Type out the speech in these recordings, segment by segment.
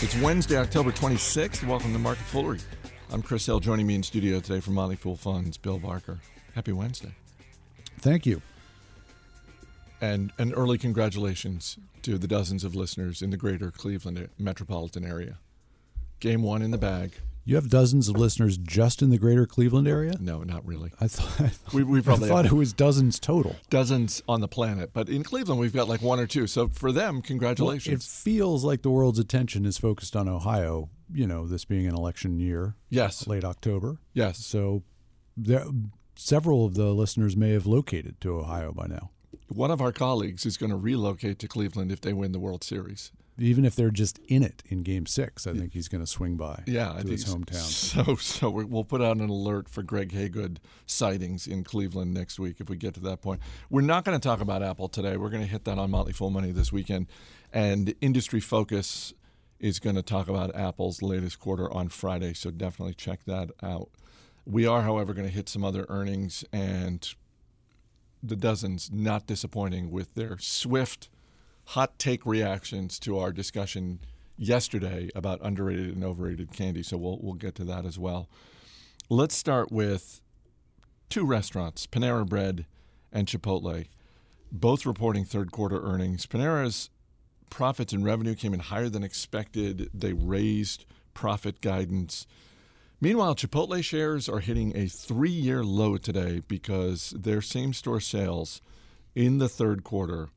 It's Wednesday, October 26th. Welcome to Market Foolery. I'm Chris Hill. Joining me in studio today from Motley Fool Funds, Bill Barker. Happy Wednesday. Thank you. And an early congratulations to the dozens of listeners in the greater Cleveland metropolitan area. Game one in the bag. You have dozens of listeners just in the greater Cleveland area? No, not really. I thought, I thought, We, we probably thought it was dozens total. dozens on the planet, but in Cleveland we've got like one or two. So for them, Well, it feels like the world's attention is focused on Ohio, you know, this being an election year, yes, late October. yes. So there, several of the listeners may have located to Ohio by now, One of our colleagues is going to relocate to Cleveland if they win the World Series. Even if they're just in it in game six. I think he's going to swing by Yeah, to his hometown. So, so we- we'll put out an alert for Greg Haygood sightings in Cleveland next week if we get to that point. We're not going to talk about Apple today. We're going to hit that on Motley Fool Money this weekend, and Industry Focus is going to talk about Apple's latest quarter on Friday. So definitely check that out. We are, however, going to hit some other earnings and the dozens not disappointing with their swift hot take reactions to our discussion yesterday about underrated and overrated candy. So we'll we'll get to that as well. Let's start with two restaurants, Panera Bread and Chipotle, both reporting third quarter earnings. Panera's profits and revenue came in higher than expected. They raised profit guidance. Meanwhile, Chipotle shares are hitting a three year low today because their same store sales in the third quarter,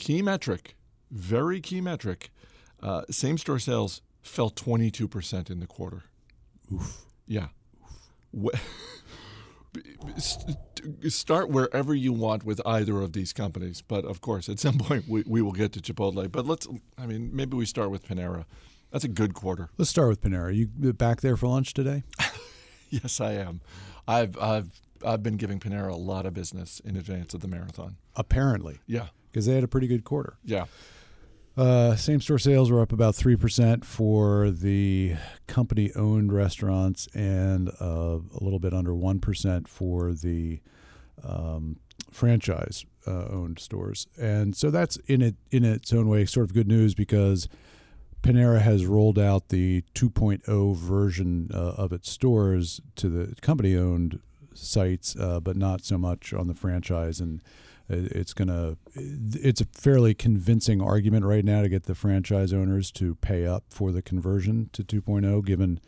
key metric, very key metric, uh, same store sales fell 22% in the quarter. Oof. Yeah. St- Start wherever you want with either of these companies, but of course, at some point we, we will get to Chipotle. But let's, I mean, maybe we start with Panera. That's a good quarter. Let's start with Panera. You back there for lunch today? Yes, I am. I've I've I've been giving Panera a lot of business in advance of the marathon. Apparently, Yeah, because they had a pretty good quarter. yeah. Uh, same store sales were up about 3% for the company owned restaurants and uh, a little bit under 1% for the um, franchise uh, owned stores. And so that's in it in its own way sort of good news because Panera has rolled out the 2.0 version uh, of its stores to the company owned sites, uh, but not so much on the franchise. And it's to, it's a fairly convincing argument right now to get the franchise owners to pay up for the conversion to 2.0, given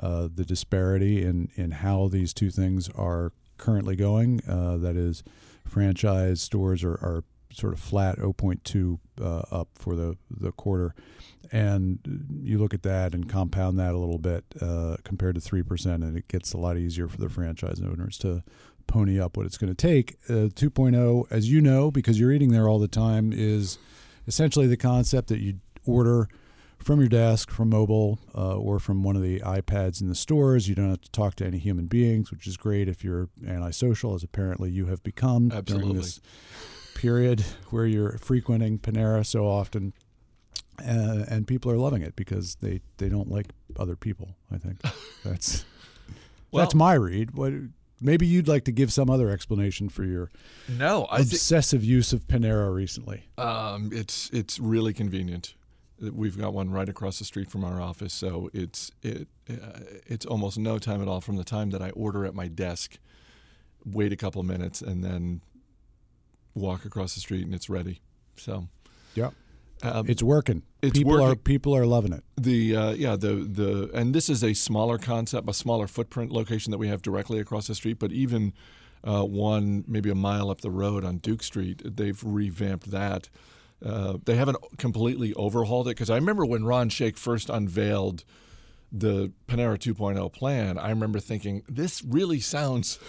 uh, the disparity in, in how these two things are currently going. Uh, that is, franchise stores are, are sort of flat 0.2 uh, up for the, the quarter. And you look at that and compound that a little bit uh, compared to 3%, and it gets a lot easier for the franchise owners to pony up what it's going to take. Uh, 2.0, as you know, because you're eating there all the time, is essentially the concept that you order from your desk, from mobile, uh, or from one of the iPads in the stores. You don't have to talk to any human beings, which is great if you're antisocial, as apparently you have become Absolutely. during this period where you're frequenting Panera so often. Uh, and people are loving it because they, they don't like other people. I think that's Well- that's my read. What maybe you'd like to give some other explanation for your No, obsessive use of Panera recently. um, it's it's really convenient. We've got one right across the street from our office, so it's it uh, it's almost no time at all from the time that I order at my desk, wait a couple minutes, and then walk across the street and it's ready. So Yeah, um, it's working. it's people are people are loving it. The uh, yeah the the and this is a smaller concept, a smaller footprint location that we have directly across the street. But even uh, one maybe a mile up the road on Duke Street, they've revamped that. Uh, they haven't completely overhauled it because I remember when Ron Shaich first unveiled the Panera 2.0 plan. I remember thinking this really sounds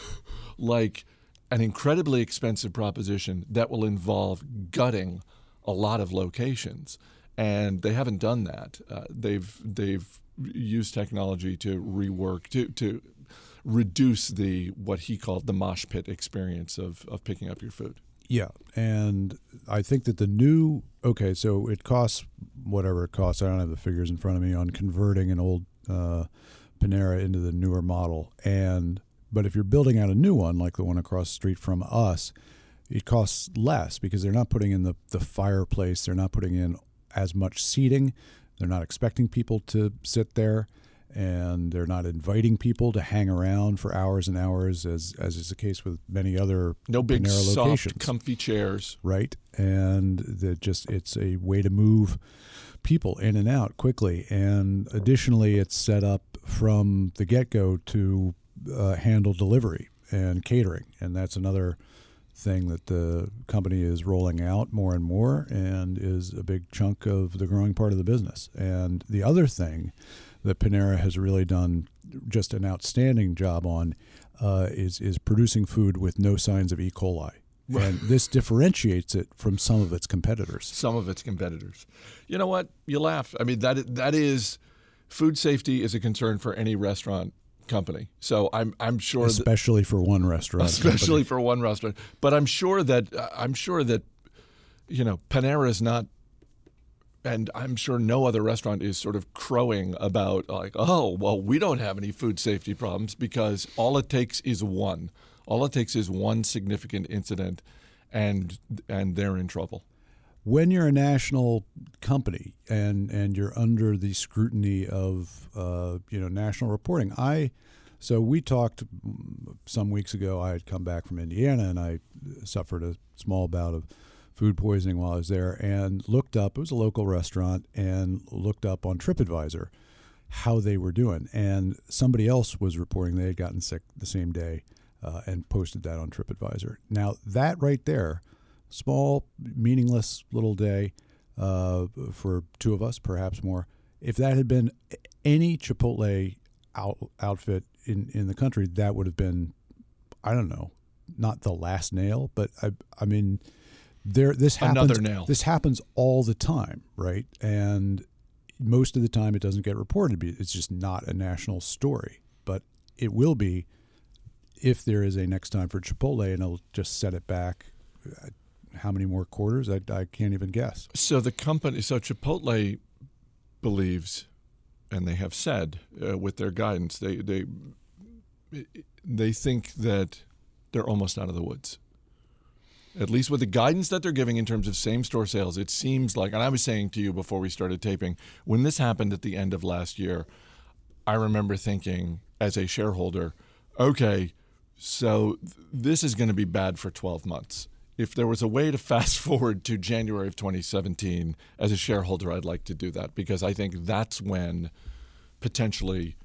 like an incredibly expensive proposition that will involve gutting a lot of locations, and they haven't done that. Uh, they've they've used technology to rework to to reduce the what he called the mosh pit experience of of picking up your food. Yeah, and I think that the new okay, so it costs whatever it costs. I don't have the figures in front of me on converting an old uh, Panera into the newer model, and but if you're building out a new one like the one across the street from us, it costs less because they're not putting in the the fireplace. They're not putting in as much seating. They're not expecting people to sit there, and they're not inviting people to hang around for hours and hours, as as is the case with many other No big Panera soft, locations. comfy chairs. right? And that just it's a way to move people in and out quickly. And additionally, it's set up from the get go to uh, handle delivery and catering, and that's another thing that the company is rolling out more and more and is a big chunk of the growing part of the business. And the other thing that Panera has really done just an outstanding job on uh, is is producing food with no signs of E. coli. And this differentiates it from some of its competitors. Some of its competitors. You know what? You laugh. I mean that that is food safety is a concern for any restaurant company. So I'm I'm sure that especially for one restaurant. especially for one restaurant. But I'm sure that uh, I'm sure that you know Panera is not, and I'm sure no other restaurant is sort of crowing about like, oh well, we don't have any food safety problems because all it takes is one. All it takes is one significant incident, and and they're in trouble. When you're a national company and and you're under the scrutiny of uh, you know national reporting, I so we talked mm, some weeks ago. I had come back from Indiana and I suffered a small bout of food poisoning while I was there, and looked up. It was a local restaurant, and looked up on TripAdvisor how they were doing, and somebody else was reporting they had gotten sick the same day. Uh, and posted that on TripAdvisor. Now, that right there, small, meaningless little day uh, for two of us, perhaps more. If that had been any Chipotle out, outfit in, in the country, that would have been, I don't know, not the last nail, but I, I mean, there this happens. Another nail. This happens all the time, right? And most of the time, it doesn't get reported. It's just not a national story, but it will be if there is a next time for Chipotle, and it'll just set it back. How many more quarters? I, I can't even guess. So the company, so Chipotle believes, and they have said uh, with their guidance, they they they think that they're almost out of the woods. At least with the guidance that they're giving in terms of same store sales, it seems like, and I was saying to you before we started taping, when this happened at the end of last year, I remember thinking as a shareholder, okay, so th- this is going to be bad for 12 months. If there was a way to fast forward to January of 2017, as a shareholder, I'd like to do that because I think that's when potentially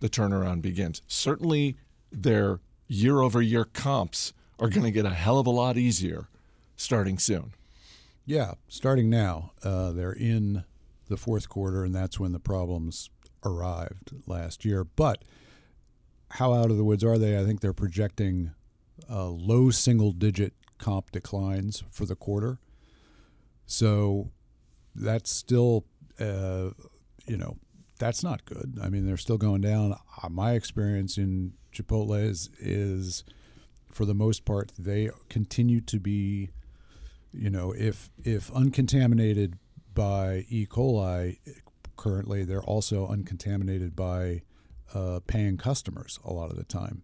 the turnaround begins. Certainly, their year over year comps are going to get a hell of a lot easier starting soon. Yeah, starting now, uh, they're in the fourth quarter, and that's when the problems arrived last year. But how out of the woods are they? I think they're projecting uh, low single digit comp declines for the quarter. So that's still, uh, you know, that's not good. I mean, they're still going down. Uh, my experience in Chipotle is, is for the most part, they continue to be you know, if if uncontaminated by E. coli currently, they're also uncontaminated by uh, paying customers a lot of the time.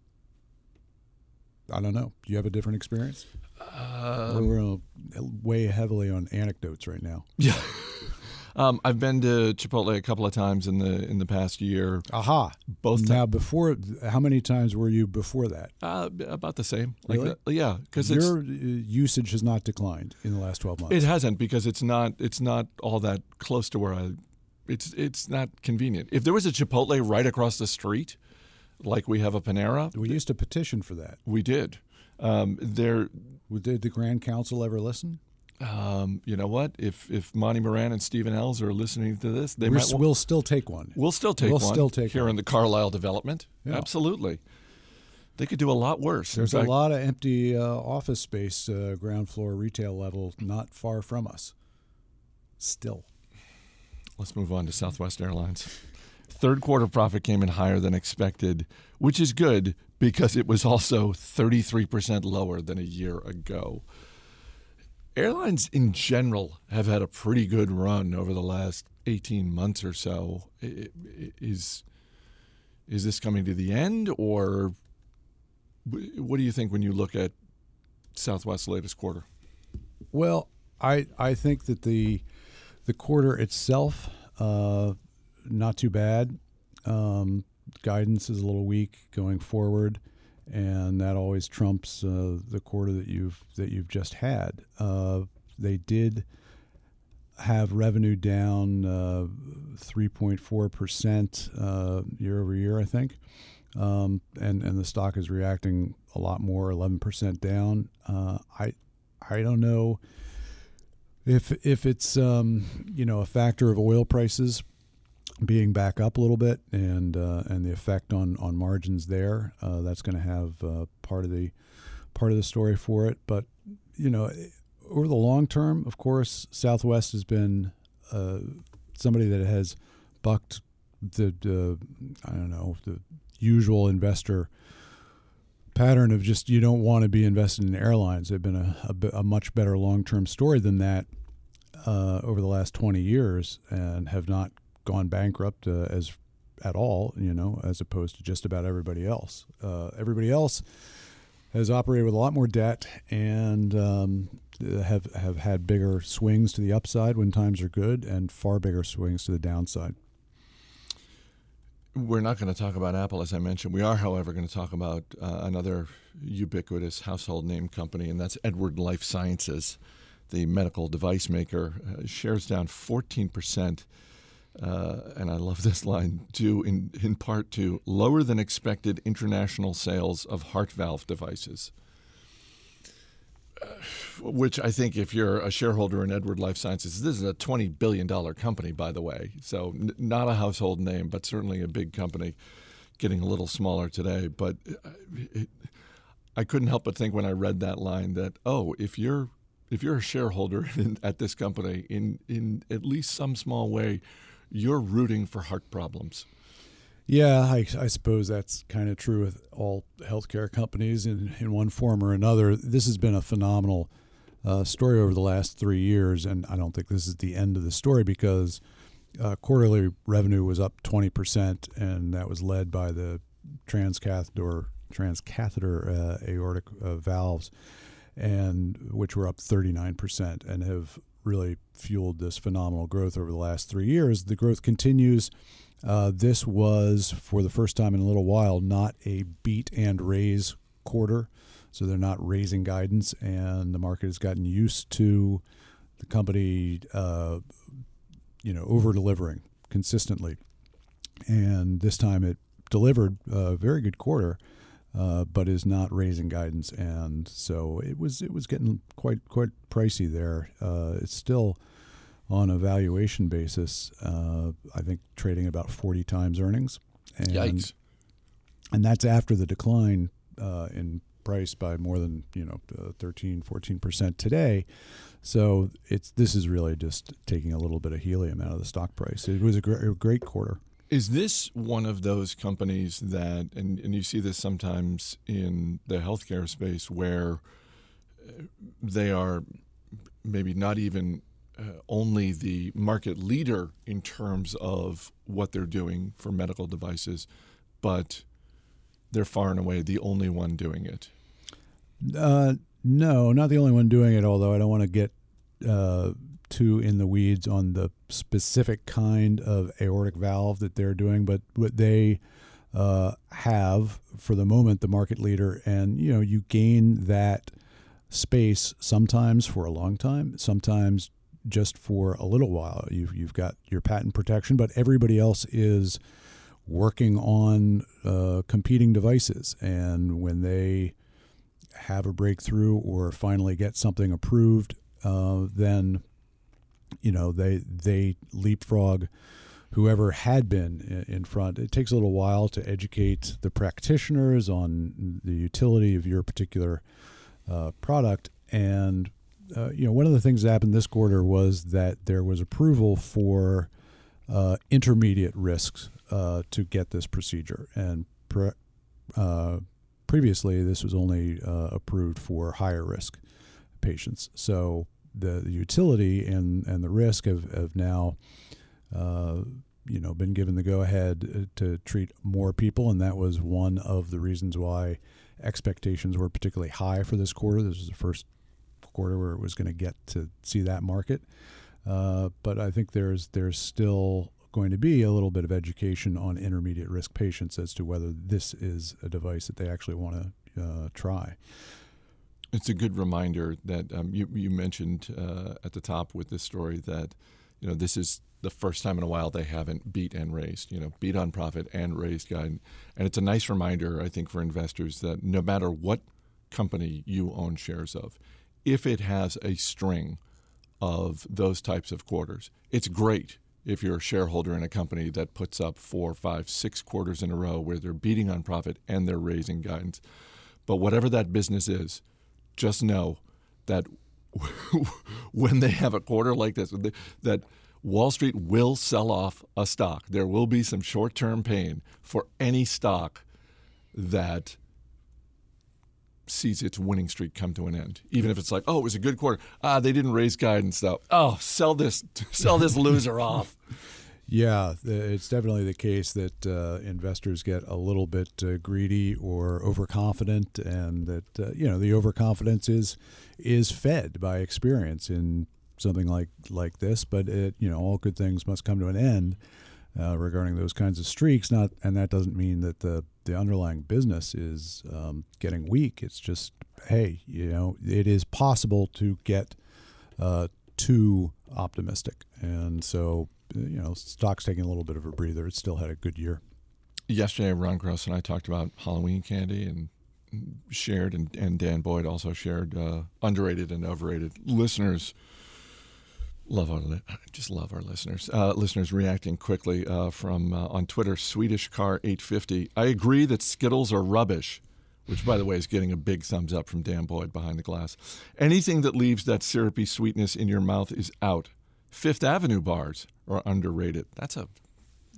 I don't know. Do you have a different experience? Um, We're uh, way heavily on anecdotes right now. Yeah. Um, I've been to Chipotle a couple of times in the in the past year. Aha! Both now, before how many times were you before that? uh, about the same. Like Really? the- yeah, because Your uh, usage has not declined in the last twelve months. it hasn't because it's not it's not all that close to where I. It's it's not convenient. If there was a Chipotle right across the street, like we have a Panera, we used to petition for that. we did. Um, there, Did the Grand Council ever listen? um, you know what? If if Monty Moran and Stephen Ells are listening to this, they We're, might. we'll still take one. We'll still take We'll one. still take here one. in the Carlyle development. Yeah. Absolutely. They could do a lot worse. There's a lot of empty uh, office space, uh, ground floor retail level, not far from us. Still, Let's move on to Southwest Airlines. Third quarter profit came in higher than expected, which is good because it was also 33% lower than a year ago. Airlines in general have had a pretty good run over the last 18 months or so. Is is this coming to the end or what do you think when you look at Southwest's latest quarter? well, I I think that the the quarter itself uh, not too bad. Um, guidance is a little weak going forward, and that always trumps uh, the quarter that you've that you've just had. Uh, they did have revenue down uh, 3.4 percent uh, year over year, I think, um, and and the stock is reacting a lot more, 11 percent down. Uh, I I don't know if if it's um, you know a factor of oil prices being back up a little bit and uh, and the effect on on margins there uh, that's going to have uh, part of the part of the story for it. But you know over the long term of course Southwest has been uh, somebody that has bucked the, the I don't know the usual investor pattern of just you don't want to be invested in airlines. They've been a, a, a much better long-term story than that uh, over the last 20 years and have not gone bankrupt uh, as at all, you know, as opposed to just about everybody else. Uh, everybody else has operated with a lot more debt and um, have have had bigger swings to the upside when times are good and far bigger swings to the downside. We're not going to talk about Apple, as I mentioned. We are, however, going to talk about uh, another ubiquitous household name company, and that's Edward Life Sciences, the medical device maker. Uh, shares down 14 percent uh, and I love this line, due in, in part to lower than expected international sales of heart valve devices. Uh, which I think, if you're a shareholder in Edward Life Sciences, this is a $20 billion company, by the way. So, n- not a household name, but certainly a big company, getting a little smaller today. But uh, it, I couldn't help but think when I read that line that, oh, if you're if you're a shareholder in, at this company in in at least some small way, you're rooting for heart problems. Yeah, I, I suppose that's kind of true with all healthcare companies in, in one form or another. This has been a phenomenal uh, story over the last three years, and I don't think this is the end of the story because uh, quarterly revenue was up 20%, and that was led by the transcatheter, transcatheter uh, aortic uh, valves, and which were up 39% and have really fueled this phenomenal growth over the last three years. The growth continues. Uh, this was, for the first time in a little while, not a beat and raise quarter. So they're not raising guidance, and the market has gotten used to the company, uh, you know, over delivering consistently. And this time it delivered a very good quarter uh, but is not raising guidance, and so it was it was getting quite quite pricey there. Uh, it's still on a valuation basis. Uh, I think trading about forty times earnings. And, Yikes! And that's after the decline uh, in price by more than you know 13 14 percent today so it's this is really just taking a little bit of helium out of the stock price it was a, gr- a great quarter is this one of those companies that, and, and you see this sometimes in the healthcare space, where uh, they are maybe not even uh, only the market leader in terms of what they're doing for medical devices, but they're far and away the only one doing it? Uh, no, not the only one doing it, although I don't want to get uh, too in the weeds on the specific kind of aortic valve that they're doing, but what they uh, have for the moment the market leader, and you know you gain that space sometimes for a long time, sometimes just for a little while. You've you've got your patent protection, but everybody else is working on uh, competing devices, and when they have a breakthrough or finally get something approved, uh, then you know they they leapfrog whoever had been in front. It takes a little while to educate the practitioners on the utility of your particular uh, product. And uh, you know, one of the things that happened this quarter was that there was approval for uh, intermediate risks uh, to get this procedure, and pre- uh, previously this was only uh, approved for higher risk patients. So the, the utility and, and the risk have, have now uh, you know been given the go ahead uh, to treat more people, and that was one of the reasons why expectations were particularly high for this quarter. This was the first quarter where it was going to get to see that market. Uh, but I think there's there's still going to be a little bit of education on intermediate risk patients as to whether this is a device that they actually want to uh, try. It's a good reminder that um, you, you mentioned uh, at the top with this story that you know this is the first time in a while they haven't beat and raised, you know, beat on profit and raised guide. And it's a nice reminder, I think, for investors that no matter what company you own shares of, if it has a string of those types of quarters, it's great if you're a shareholder in a company that puts up four, five, six quarters in a row where they're beating on profit and they're raising guidance. But whatever that business is, just know that when they have a quarter like this, that Wall Street will sell off a stock. There will be some short term pain for any stock that sees its winning streak come to an end. Even if it's like, oh, it was a good quarter. Ah, they didn't raise guidance though. Oh, sell this, sell this loser off. Yeah, it's definitely the case that uh, investors get a little bit uh, greedy or overconfident, and that uh, you know the overconfidence is is fed by experience in something like like this. But it, you know, all good things must come to an end uh, regarding those kinds of streaks. Not, and that doesn't mean that the the underlying business is um, getting weak. It's just, hey, you know, it is possible to get uh, too optimistic, and so you know, stock's taking a little bit of a breather. It still had a good year. Yesterday, Ron Gross and I talked about Halloween candy and shared, and, and Dan Boyd also shared uh, underrated and overrated. Listeners love our just love our listeners. Uh, listeners reacting quickly uh, from uh, on Twitter. Swedish Car 850. I agree that Skittles are rubbish. Which, by the way, is getting a big thumbs up from Dan Boyd behind the glass. Anything that leaves that syrupy sweetness in your mouth is out. Fifth Avenue bars are underrated. That's a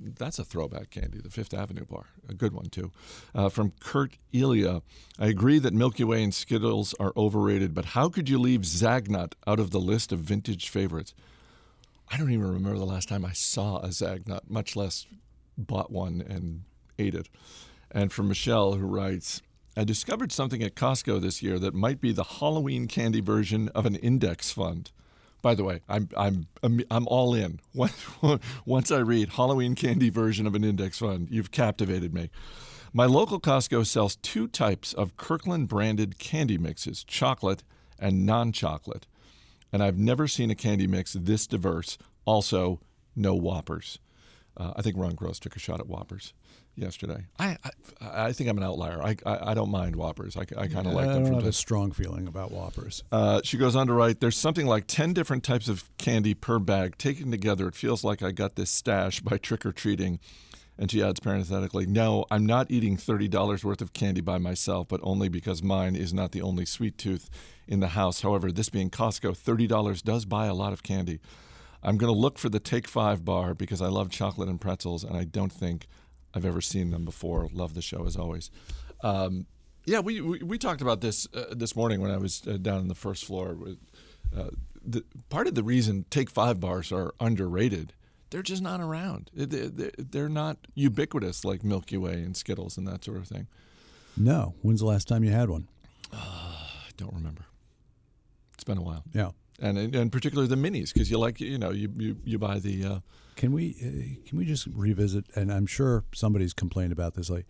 that's a throwback candy, the Fifth Avenue bar, a good one too. Uh, from Kurt Elia, I agree that Milky Way and Skittles are overrated, but how could you leave Zagnut out of the list of vintage favorites? I don't even remember the last time I saw a Zagnut, much less bought one and ate it. And from Michelle, who writes, I discovered something at Costco this year that might be the Halloween candy version of an index fund. By the way, I'm I'm I'm all in. Once I read Halloween candy version of an index fund, you've captivated me. My local Costco sells two types of Kirkland branded candy mixes, chocolate and non-chocolate. And I've never seen a candy mix this diverse. Also, no Whoppers. Uh, I think Ron Gross took a shot at Whoppers yesterday. I I, I think I'm an outlier. I, I, I don't mind Whoppers. I, I kind of like them. I don't have a strong feeling about Whoppers. Uh, she goes on to write, "There's something like ten different types of candy per bag. Taken together, it feels like I got this stash by trick or treating." And she adds parenthetically, "No, I'm not eating thirty dollars worth of candy by myself, but only because mine is not the only sweet tooth in the house. However, this being Costco, thirty dollars does buy a lot of candy." I'm going to look for the Take Five bar because I love chocolate and pretzels, and I don't think I've ever seen them before. Love the show as always. Um, yeah, we, we, we talked about this uh, this morning when I was uh, down on the first floor. With, uh, the, part of the reason Take Five bars are underrated, they're just not around. They're, they're not ubiquitous like Milky Way and Skittles and that sort of thing. No. When's the last time you had one? I don't remember. It's been a while. Yeah and and particularly the minis because you like you know you you, you buy the. Uh, can we uh, can we just revisit? And I'm sure somebody's complained about this. Like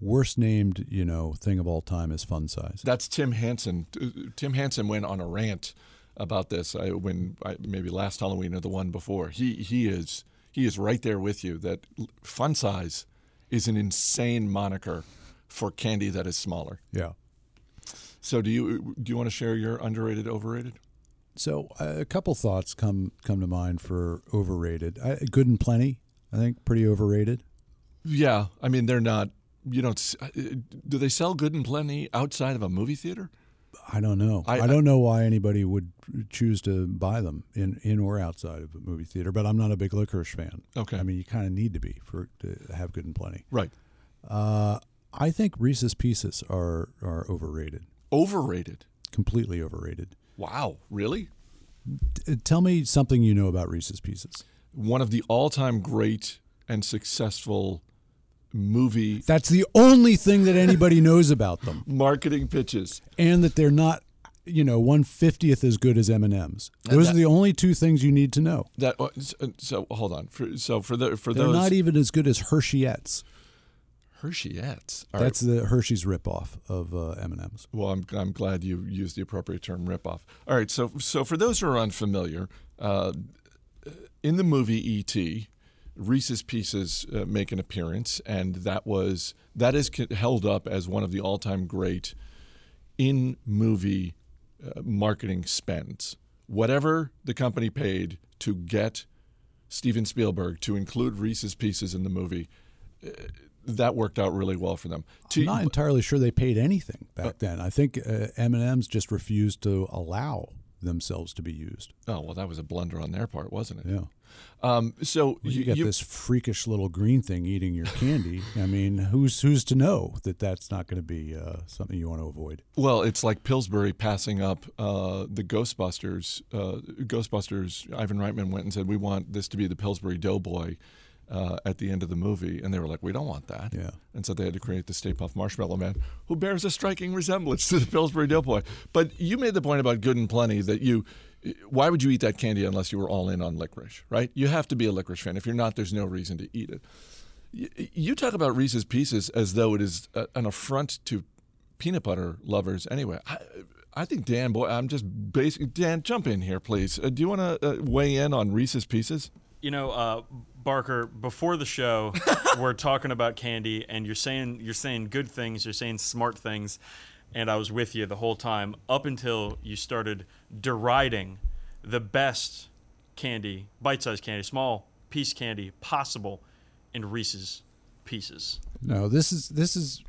worst named you know thing of all time is fun size. That's Tim Hanson. Tim Hanson went on a rant about this I, when I, maybe last Halloween or the one before. He he is he is right there with you. That fun size is an insane moniker for candy that is smaller. Yeah. So do you do you want to share your underrated overrated? So uh, a couple thoughts come come to mind for overrated. I, good and plenty, I think, pretty overrated. Yeah, I mean they're not. You don't. Uh, do they sell good and plenty outside of a movie theater? I don't know. I, I don't know why anybody would choose to buy them in, in or outside of a movie theater. But I'm not a big licorice fan. Okay. I mean, you kind of need to be for to have good and plenty. Right. Uh, I think Reese's Pieces are are overrated. Overrated. Completely overrated. Wow, really? D- tell me something you know about Reese's Pieces. One of the all-time great and successful movie. That's the only thing that anybody knows about them. Marketing pitches. And that they're not you know one fiftieth as good as M and M's. Those that- are the only two things you need to know. That uh, so, so hold on. For, so for the for those They're those not even as good as Hershey's. Hershey's. All right. That's the Hershey's ripoff of uh, M and M's. Well, I'm, I'm glad you used the appropriate term ripoff. All right, so so for those who are unfamiliar, uh, in the movie E.T., Reese's Pieces uh, make an appearance, and that was that is held up as one of the all-time great in movie uh, marketing spends. Whatever the company paid to get Steven Spielberg to include Reese's Pieces in the movie, uh, that worked out really well for them. To- I'm not entirely sure they paid anything Uh, back then. I think uh, M and M's just refused to allow themselves to be used. oh well, that was a blunder on their part, wasn't it? Yeah. Um, so You, you, get you- this freakish little green thing eating your candy. I mean, who's who's to know that that's not going to be uh, something you want to avoid? well, it's like Pillsbury passing up uh, the Ghostbusters. Uh, Ghostbusters. Ivan Reitman went and said, "We want this to be the Pillsbury Doughboy." Uh, at the end of the movie, and they were like, "We don't want that." Yeah. And so they had to create the Stay Puft Marshmallow Man, who bears a striking resemblance to the Pillsbury Doughboy. But you made the point about Good and Plenty that you, why would you eat that candy unless you were all in on licorice, right? You have to be a licorice fan. If you're not, there's no reason to eat it. Y- You talk about Reese's Pieces as though it is a- an affront to peanut butter lovers. Anyway, I, I think Dan, boy, I'm just basic. Dan, jump in here, please. Uh, do you want to uh, weigh in on Reese's Pieces? You know, uh, Barker. Before the show, we're talking about candy, and you're saying you're saying good things, you're saying smart things, and I was with you the whole time up until you started deriding the best candy, bite-sized candy, small piece candy possible in Reese's Pieces. No, this is this is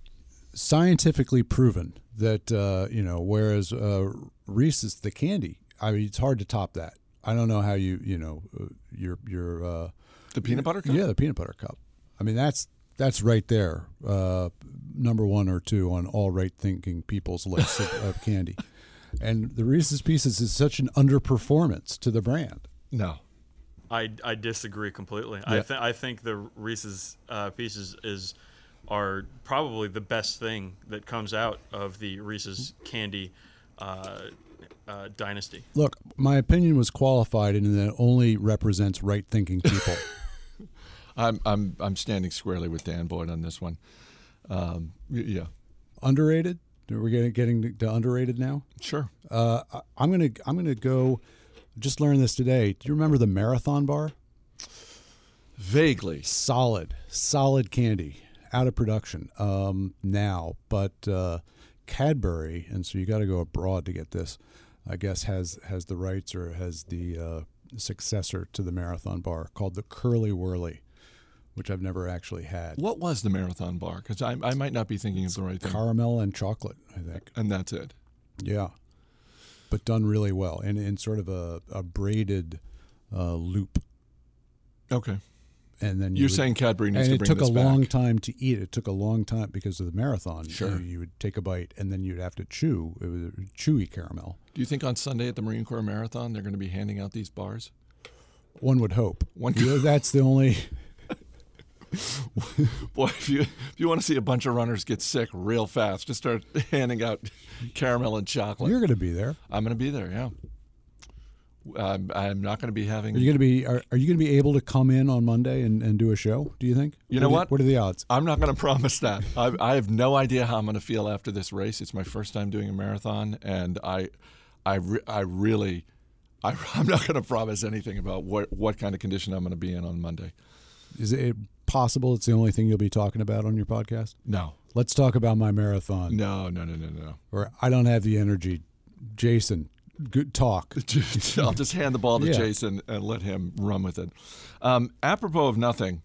scientifically proven that uh, you know. Whereas uh, Reese's the candy, I mean, it's hard to top that. I don't know how you you know uh, your your uh, The peanut butter cup? yeah the peanut butter cup. I mean that's that's right there, uh, number one or two on all right thinking people's lists of, of candy. And the Reese's Pieces is such an underperformance to the brand. No. I, I disagree completely. Yeah. I th- I think the Reese's uh, Pieces is are probably the best thing that comes out of the Reese's candy uh, uh, dynasty. Look, my opinion was qualified and that it only represents right thinking people. I'm I'm I'm standing squarely with Dan Boyd on this one. Um, yeah, underrated? We're getting getting to underrated now. sure. Uh, I- I'm gonna I'm gonna go. Just learned this today. Do you remember the Marathon Bar? Vaguely. Solid, solid candy. Out of production um, now, but uh, Cadbury, and so you got to go abroad to get this. I guess has has the rights or has the uh, successor to the Marathon Bar called the Curly Wurly, which I've never actually had. What was the marathon bar? Because I, I might not be thinking of the right thing. Caramel and chocolate, I think. and that's it. Yeah, but done really well, and in sort of a, a braided uh, loop. Okay. And then you You're would- saying Cadbury needs and to bring it took a long time to eat. It took a long time because of the marathon. Sure. you, you would take a bite and then you'd have to chew. It was chewy caramel. Do you think on Sunday at the Marine Corps Marathon they're going to be handing out these bars? One would hope. One know, that's the only. Boy, if you if you want to see a bunch of runners get sick real fast, just start handing out caramel and chocolate. You're going to be there. I'm going to be there. Yeah. I'm, I'm not going to be having. Are you going to be? Are, are you going to be able to come in on Monday and, and do a show? Do you think? You know what? The, what are the odds? I'm not going to promise that. I, I have no idea how I'm going to feel after this race. It's my first time doing a marathon, and I, I, re- I really, I, I'm not going to promise anything about what what kind of condition I'm going to be in on Monday. Is it possible it's the only thing you'll be talking about on your podcast? No, Let's talk about my marathon. no, no, no, no, no. Or I don't have the energy. Jason, good talk. I'll just hand the ball to Yeah. Jason and let him run with it. Um, apropos of nothing,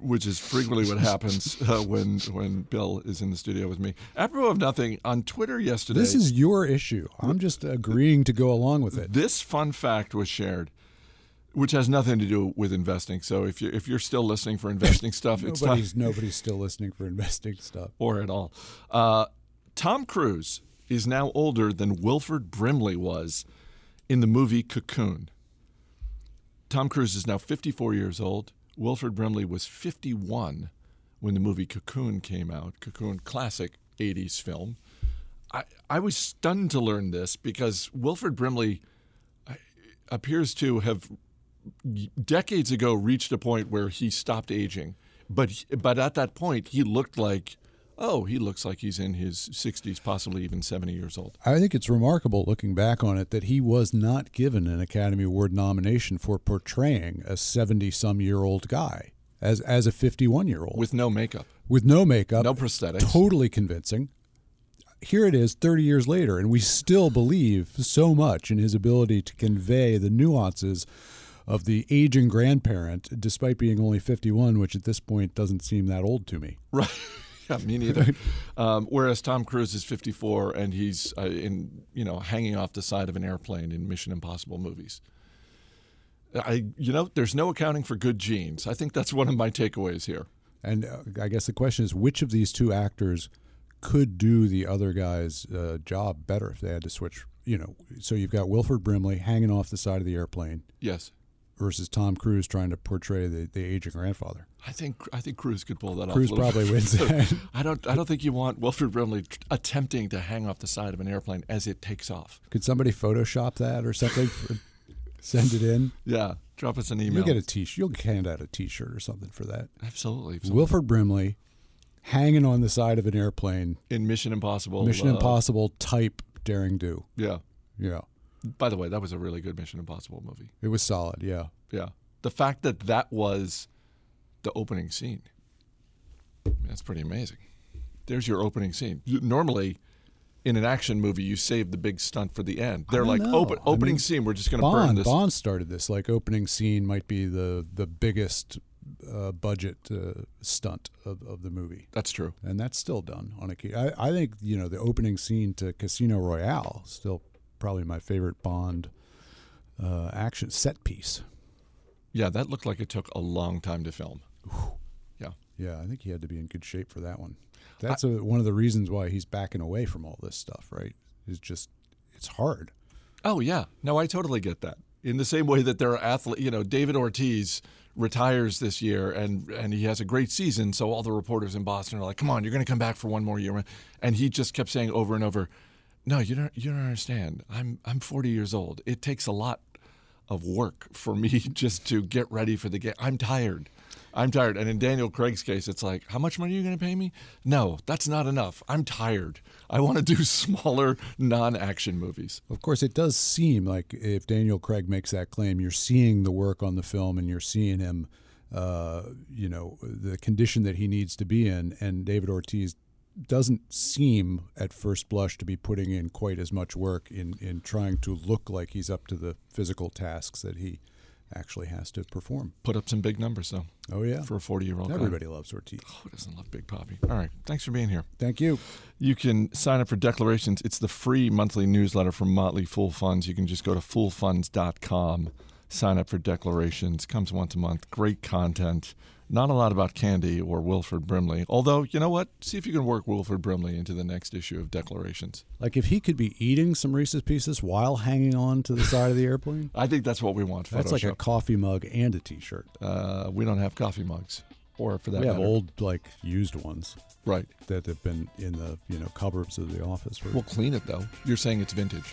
which is frequently what happens uh, when when Bill is in the studio with me. Apropos of nothing, on Twitter yesterday, This is your issue. I'm just agreeing to go along with it. this fun fact was shared, which has nothing to do with investing. So if you if you're still listening for investing stuff, it's not Nobody's nobody's still listening for investing stuff. or at all. Uh, Tom Cruise is now older than Wilford Brimley was in the movie Cocoon. Tom Cruise is now 54 years old. Wilford Brimley was 51 when the movie Cocoon came out. Cocoon, classic 80s film. I, I was stunned to learn this because Wilford Brimley appears to have decades ago reached a point where he stopped aging. But but at that point, he looked like oh, he looks like he's in his 60s, possibly even 70 years old. I think it's remarkable looking back on it that he was not given an Academy Award nomination for portraying a 70 some year old guy as as a 51 year old with no makeup, with no makeup, no prosthetics, totally convincing. Here it is 30 years later, and we still believe so much in his ability to convey the nuances of the aging grandparent, despite being only 51, which at this point doesn't seem that old to me. Right. Yeah, me neither. um, whereas Tom Cruise is 54 and he's uh, in, you know, hanging off the side of an airplane in Mission Impossible movies. I, you know, there's no accounting for good genes. I think that's one of my takeaways here. And uh, I guess the question is, which of these two actors could do the other guy's uh, job better if they had to switch? You know, so you've got Wilford Brimley hanging off the side of the airplane. Yes versus Tom Cruise trying to portray the, the aging grandfather. I think I think Cruise could pull that Cruise off. Cruise probably wins that. I don't I don't think you want Wilford Brimley attempting to hang off the side of an airplane as it takes off. Could somebody Photoshop that or something? Send it in. Yeah, drop us an email. You get a t-shirt. You'll hand out a t-shirt or something for that. Absolutely. Wilford Brimley hanging on the side of an airplane in Mission Impossible. Mission uh, Impossible type daring do. Yeah. Yeah. By the way, that was a really good Mission Impossible movie. It was solid. Yeah. Yeah the fact that that was the opening scene, that's pretty amazing. There's your opening scene. Normally, in an action movie, you save the big stunt for the end. They're like, open opening I mean, scene. We're just going to burn this. Bond started this. Like opening scene might be the the biggest uh, budget uh, stunt of, of the movie. That's true, and that's still done on a key. I, I think you know the opening scene to Casino Royale still probably my favorite Bond uh, action set piece. Yeah, that looked like it took a long time to film. Yeah. Yeah, I think he had to be in good shape for that one. That's I, a, one of the reasons why he's backing away from all this stuff, right? It's just, it's hard. Oh, yeah. No, I totally get that. In the same way that there are athletes, you know, David Ortiz retires this year and and he has a great season so all the reporters in Boston are like come on you're going to come back for one more year and he just kept saying over and over no you don't you don't understand I'm I'm 40 years old it takes a lot of work for me just to get ready for the game. I'm tired. I'm tired. And in Daniel Craig's case, it's like, how much money are you going to pay me? No, that's not enough. I'm tired. I want to do smaller, non action movies. Of course, it does seem like if Daniel Craig makes that claim, you're seeing the work on the film and you're seeing him, uh, you know, the condition that he needs to be in. And David Ortiz doesn't seem at first blush to be putting in quite as much work in, in trying to look like he's up to the physical tasks that he actually has to perform. Put up some big numbers, though. Oh, yeah. For a 40 year old Everybody guy. loves Ortiz. Oh, who doesn't love Big Poppy? All right. Thanks for being here. Thank you. You can sign up for Declarations. It's the free monthly newsletter from Motley Fool Funds. You can just go to foolfunds.com, sign up for Declarations. Comes once a month. Great content. Not a lot about Candy or Wilford Brimley. Although, you know what? See if you can work Wilford Brimley into the next issue of Declarations. Like if he could be eating some Reese's Pieces while hanging on to the side of the airplane. I think that's what we want. That's like a coffee mug and a T-shirt. Uh, we don't have coffee mugs, or for that we have matter. old like used ones, right? That have been in the you know cupboards of the office. We'll clean it though. You're saying it's vintage.